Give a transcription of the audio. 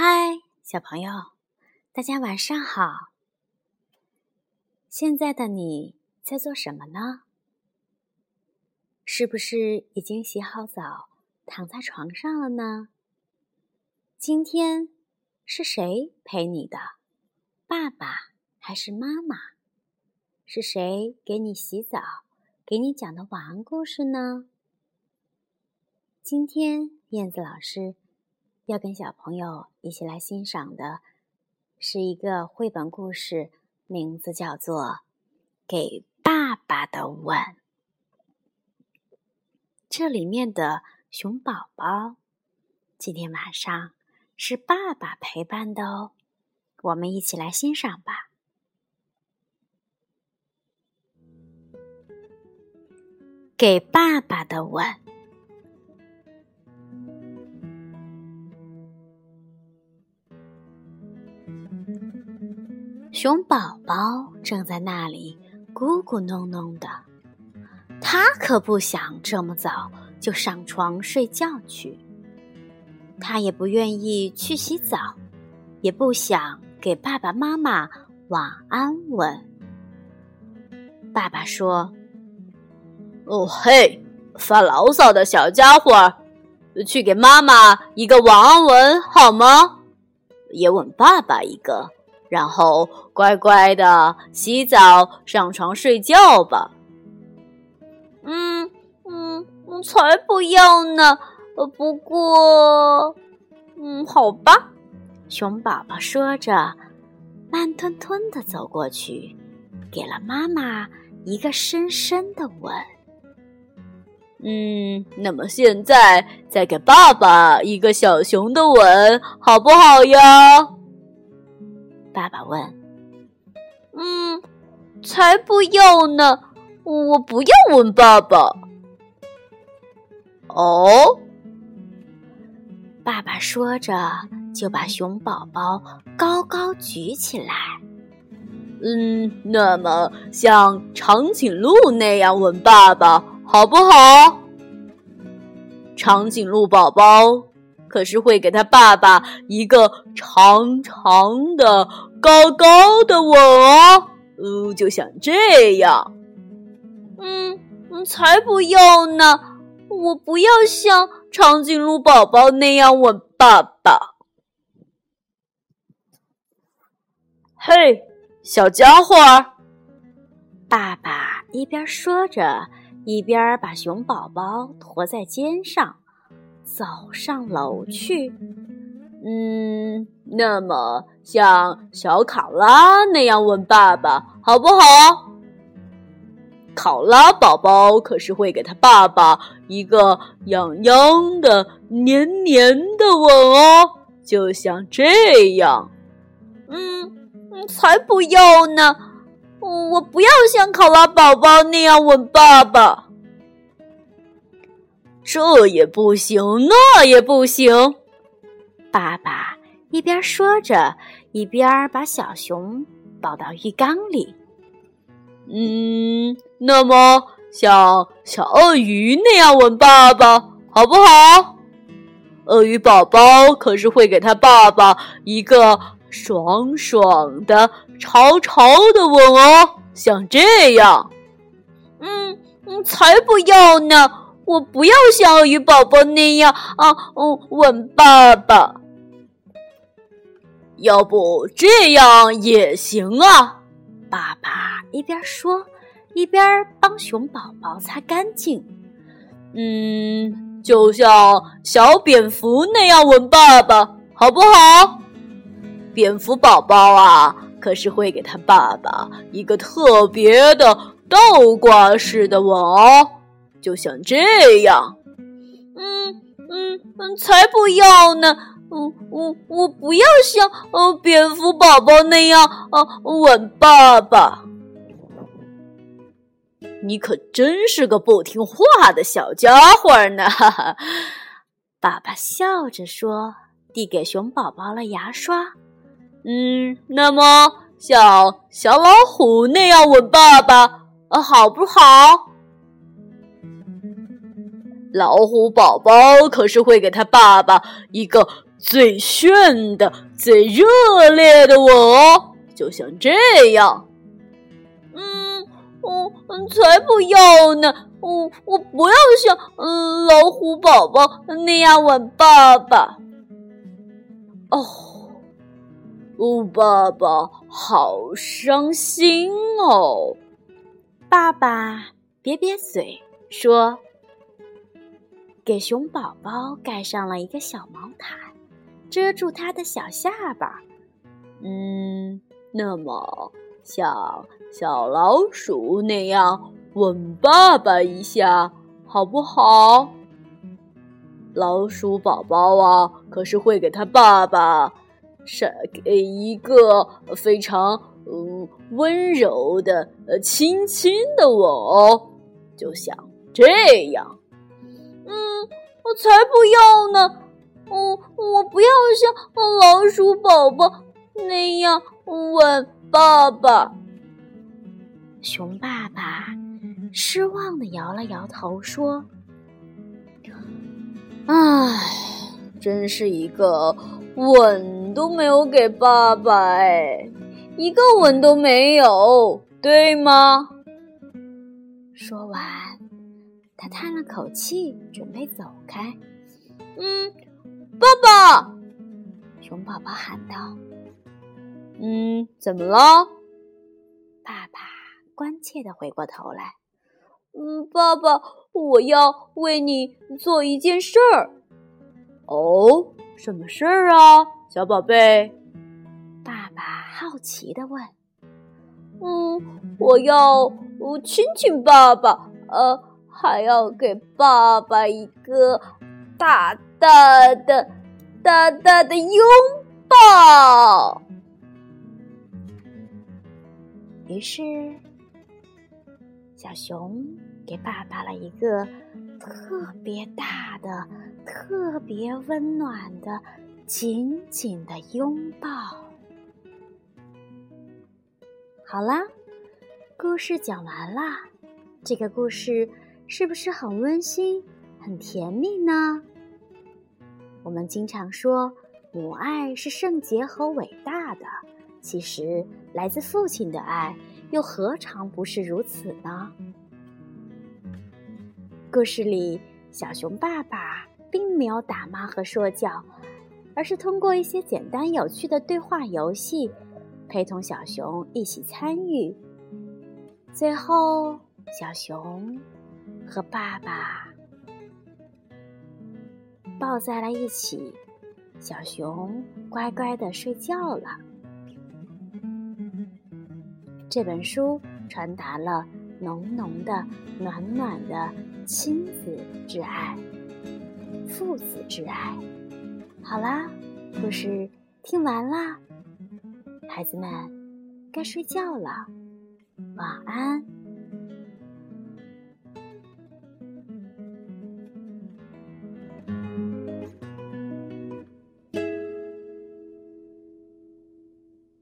嗨，小朋友，大家晚上好。现在的你在做什么呢？是不是已经洗好澡，躺在床上了呢？今天是谁陪你的？爸爸还是妈妈？是谁给你洗澡，给你讲的晚安故事呢？今天燕子老师。要跟小朋友一起来欣赏的是一个绘本故事，名字叫做《给爸爸的吻》。这里面的熊宝宝今天晚上是爸爸陪伴的哦，我们一起来欣赏吧。给爸爸的吻。熊宝宝正在那里咕咕哝哝的，他可不想这么早就上床睡觉去。他也不愿意去洗澡，也不想给爸爸妈妈晚安吻。爸爸说：“哦嘿，发牢骚的小家伙，去给妈妈一个晚安吻好吗？也吻爸爸一个。”然后乖乖的洗澡、上床睡觉吧。嗯嗯，才不要呢！不过，嗯，好吧。熊宝宝说着，慢吞吞的走过去，给了妈妈一个深深的吻。嗯，那么现在再给爸爸一个小熊的吻，好不好呀？爸爸问：“嗯，才不要呢！我不要吻爸爸。”哦，爸爸说着就把熊宝宝高高举起来。嗯，那么像长颈鹿那样吻爸爸好不好？长颈鹿宝宝可是会给他爸爸一个长长的。高高的吻哦，呃，就像这样。嗯，才不要呢！我不要像长颈鹿宝宝那样吻爸爸。嘿，小家伙！爸爸一边说着，一边把熊宝宝驮在肩上，走上楼去。嗯，那么像小考拉那样吻爸爸好不好？考拉宝宝可是会给他爸爸一个痒痒的、黏黏的吻哦，就像这样。嗯，才不要呢！我不要像考拉宝宝那样吻爸爸。这也不行，那也不行。爸爸一边说着，一边把小熊抱到浴缸里。嗯，那么像小鳄鱼那样吻爸爸好不好？鳄鱼宝宝可是会给他爸爸一个爽爽的、潮潮的吻哦，像这样。嗯嗯，才不要呢！我不要像鳄鱼宝宝那样啊，嗯，吻爸爸。要不这样也行啊！爸爸一边说，一边帮熊宝宝擦干净。嗯，就像小蝙蝠那样吻爸爸，好不好？蝙蝠宝宝啊，可是会给他爸爸一个特别的倒挂式的吻哦。就像这样，嗯嗯嗯，才不要呢！我我我不要像呃蝙蝠宝宝那样啊吻爸爸。你可真是个不听话的小家伙呢！哈哈，爸爸笑着说，递给熊宝宝了牙刷。嗯，那么像小老虎那样吻爸爸，呃，好不好？老虎宝宝可是会给他爸爸一个最炫的、最热烈的吻哦，就像这样。嗯，我才不要呢！我我不要像嗯老虎宝宝那样吻爸爸。哦，哦，爸爸好伤心哦。爸爸瘪瘪嘴说：“给熊宝宝盖上了一个小毛毯，遮住他的小下巴。嗯，那么像小老鼠那样吻爸爸一下，好不好？老鼠宝宝啊，可是会给他爸爸是给一个非常……”嗯，温柔的，呃，轻轻的吻哦，就像这样。嗯，我才不要呢！我我不要像老鼠宝宝那样吻爸爸。熊爸爸失望的摇了摇头，说：“唉，真是一个吻都没有给爸爸哎。”一个吻都没有，对吗？说完，他叹了口气，准备走开。嗯，爸爸，熊宝宝喊道：“嗯，怎么了？”爸爸关切的回过头来：“嗯，爸爸，我要为你做一件事儿。”哦，什么事儿啊，小宝贝？爸爸好奇的问：“嗯，我要亲亲爸爸，呃，还要给爸爸一个大大的、大大的拥抱。”于是，小熊给爸爸了一个特别大的、特别温暖的、紧紧的拥抱。好啦，故事讲完啦。这个故事是不是很温馨、很甜蜜呢？我们经常说母爱是圣洁和伟大的，其实来自父亲的爱又何尝不是如此呢？故事里，小熊爸爸并没有打骂和说教，而是通过一些简单有趣的对话游戏。陪同小熊一起参与，最后小熊和爸爸抱在了一起，小熊乖乖的睡觉了。这本书传达了浓浓的、暖暖的亲子之爱、父子之爱。好啦，故事听完啦。孩子们，该睡觉了，晚安。